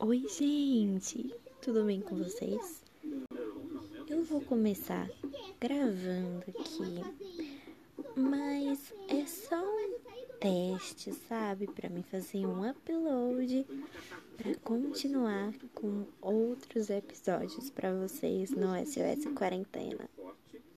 Oi, gente! Tudo bem com vocês? Eu vou começar gravando aqui, mas é só um teste, sabe? Para mim fazer um upload para continuar com outros episódios para vocês no SOS Quarentena.